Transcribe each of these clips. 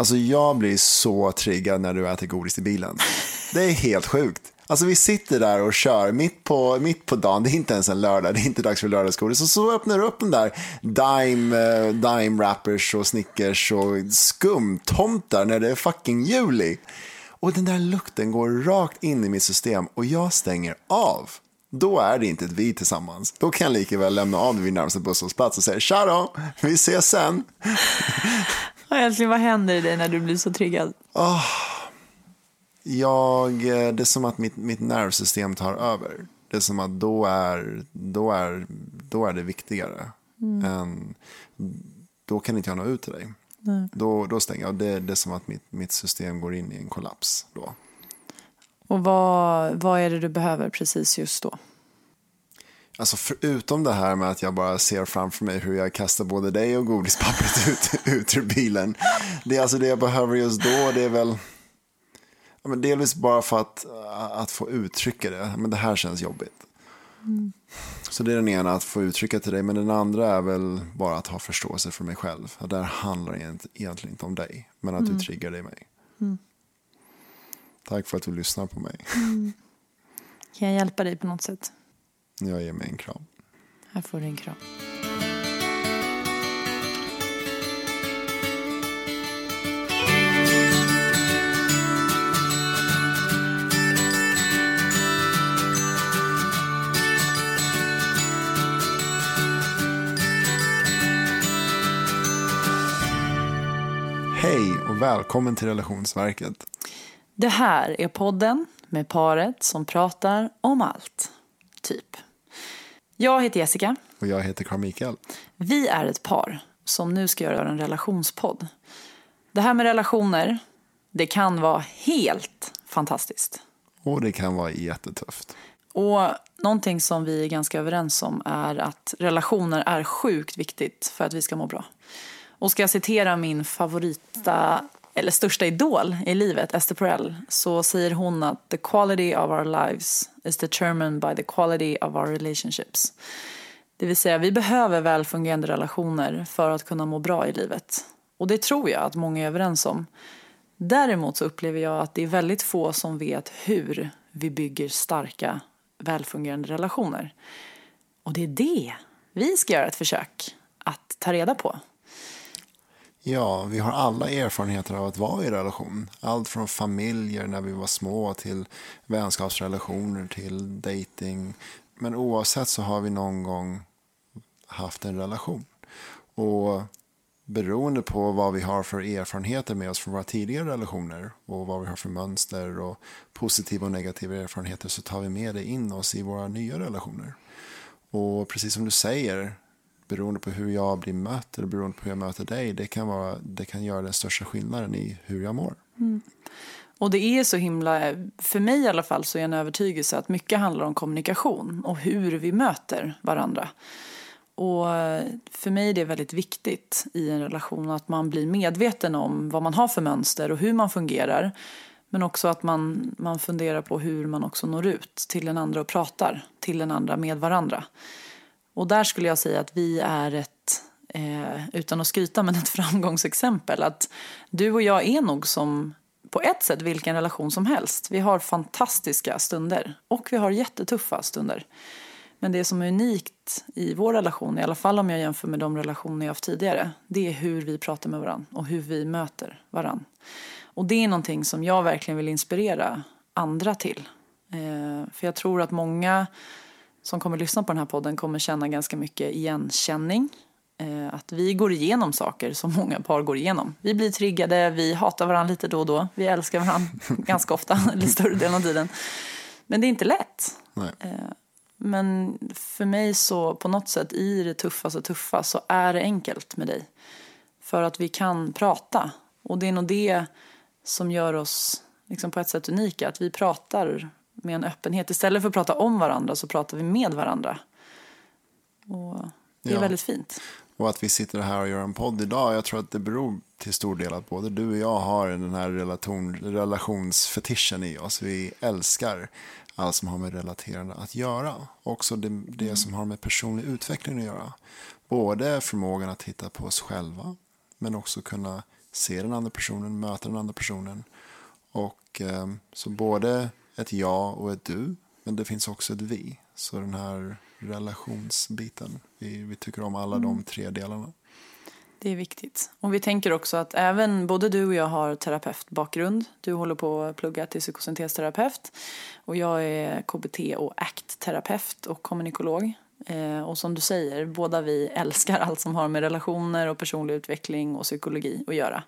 Alltså jag blir så triggad när du äter godis i bilen. Det är helt sjukt. Alltså vi sitter där och kör mitt på, mitt på dagen, det är inte ens en lördag, det är inte dags för lördagsgodis. Och så öppnar du upp den där Dime, eh, dime wrappers och Snickers och skumtomtar när det är fucking juli. Och den där lukten går rakt in i mitt system och jag stänger av. Då är det inte ett vi tillsammans. Då kan jag lika väl lämna av det vid närmaste busshållplats och säga tja då, vi ses sen. Älskling, vad händer i dig när du blir så triggad? Jag, eh, det är som att mitt, mitt nervsystem tar över. Det är som att då är, då är, då är det viktigare. Än, då kan inte jag nå ut till dig. Då, då stänger jag. Det, det är som att mitt, mitt system går in i en kollaps då. Och vad, vad är det du behöver precis just då? Alltså förutom det här med att jag bara ser framför mig hur jag kastar både dig och godispappret ut, ut ur bilen. Det är alltså det jag behöver just då. Det är väl ja, men delvis bara för att, att få uttrycka det. Men det här känns jobbigt. Så det är den ena, att få uttrycka till dig. Men den andra är väl bara att ha förståelse för mig själv. Det här handlar egent- egentligen inte om dig. Men att du triggar dig i mig. Tack för att du lyssnar på mig. Kan jag hjälpa dig på något sätt? Jag ger mig en kram. Här får du en kram. Hej och välkommen till Relationsverket. Det här är podden med paret som pratar om allt. Typ. Jag heter Jessica. Och jag heter Carl Mikael. Vi är ett par som nu ska göra en relationspodd. Det här med relationer, det kan vara helt fantastiskt. Och det kan vara jättetufft. Och någonting som vi är ganska överens om är att relationer är sjukt viktigt för att vi ska må bra. Och ska jag citera min favorita, eller största idol i livet, Esther Perel, så säger hon att the quality of our lives is determined by the quality of our relationships. Det vill säga, vi behöver välfungerande relationer för att kunna må bra i livet. Och det tror jag att många är överens om. Däremot så upplever jag att det är väldigt få som vet hur vi bygger starka, välfungerande relationer. Och det är det vi ska göra ett försök att ta reda på. Ja, vi har alla erfarenheter av att vara i relation. Allt från familjer när vi var små till vänskapsrelationer till dating. Men oavsett så har vi någon gång haft en relation. Och beroende på vad vi har för erfarenheter med oss från våra tidigare relationer och vad vi har för mönster och positiva och negativa erfarenheter så tar vi med det in oss i våra nya relationer. Och precis som du säger, beroende på hur jag blir mött eller beroende på hur jag möter dig, det kan, vara, det kan göra den största skillnaden i hur jag mår. Mm. Och det är så himla, för mig i alla fall så är en övertygelse att mycket handlar om kommunikation och hur vi möter varandra. Och för mig är det väldigt viktigt i en relation att man blir medveten om vad man har för mönster och hur man fungerar. Men också att man, man funderar på hur man också når ut till den andra och pratar till den andra med varandra. Och där skulle jag säga att vi är ett, eh, utan att skryta, men ett framgångsexempel. Att du och jag är nog som på ett sätt vilken relation som helst. Vi har fantastiska stunder och vi har jättetuffa stunder. Men det som är unikt i vår relation, i alla fall om jag jämför med de relationer jag haft tidigare, det är hur vi pratar med varandra och hur vi möter varandra. Och det är någonting som jag verkligen vill inspirera andra till. Eh, för jag tror att många som kommer lyssna på den här podden kommer känna ganska mycket igenkänning. Eh, att vi går igenom saker som många par går igenom. Vi blir triggade, vi hatar varandra lite då och då. Vi älskar varandra ganska ofta, eller större delen av tiden. Men det är inte lätt. Nej. Men för mig så på något sätt i det tuffaste tuffa så är det enkelt med dig. För att vi kan prata. Och det är nog det som gör oss liksom på ett sätt unika. Att vi pratar med en öppenhet. Istället för att prata om varandra så pratar vi med varandra. Och det är Ja. väldigt fint. Och att vi sitter här och gör en podd idag, jag tror att det beror till stor del att både du och jag har den här relation, relationsfetischen i oss. Vi älskar allt som har med relaterande att göra. Också det, det som har med personlig utveckling att göra. Både förmågan att titta på oss själva, men också kunna se den andra personen, möta den andra personen. Och eh, så både ett ja och ett du, men det finns också ett vi. Så den här relationsbiten, vi, vi tycker om alla mm. de tre delarna. Det är viktigt. Och vi tänker också att även både du och jag har terapeutbakgrund. Du håller på att plugga till psykosyntesterapeut och jag är KBT och ACT-terapeut och kommunikolog. Eh, och som du säger, båda vi älskar allt som har med relationer och personlig utveckling och psykologi att göra.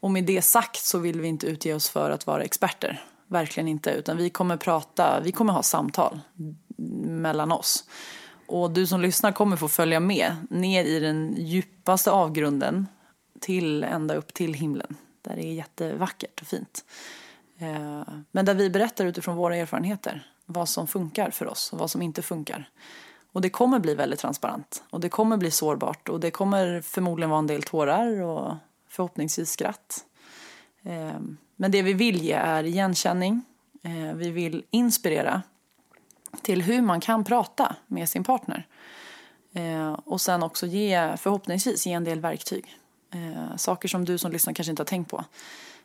Och med det sagt så vill vi inte utge oss för att vara experter. Verkligen inte, utan vi kommer prata, vi kommer ha samtal mellan oss. Och du som lyssnar kommer få följa med ner i den djupaste avgrunden till ända upp till himlen. Där det är jättevackert och fint. Eh, men där vi berättar utifrån våra erfarenheter vad som funkar för oss och vad som inte funkar. Och det kommer bli väldigt transparent och det kommer bli sårbart och det kommer förmodligen vara en del tårar och förhoppningsvis skratt. Eh, men det vi vill ge är igenkänning. Eh, vi vill inspirera till hur man kan prata med sin partner. Eh, och sen också ge, förhoppningsvis, ge en del verktyg. Eh, saker som du som lyssnar kanske inte har tänkt på.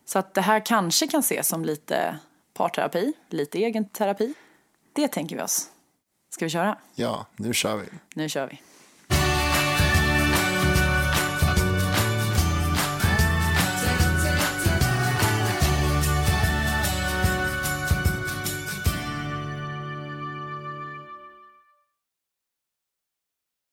Så att det här kanske kan ses som lite parterapi, lite egen terapi. Det tänker vi oss. Ska vi köra? Ja, nu kör vi. Nu kör vi.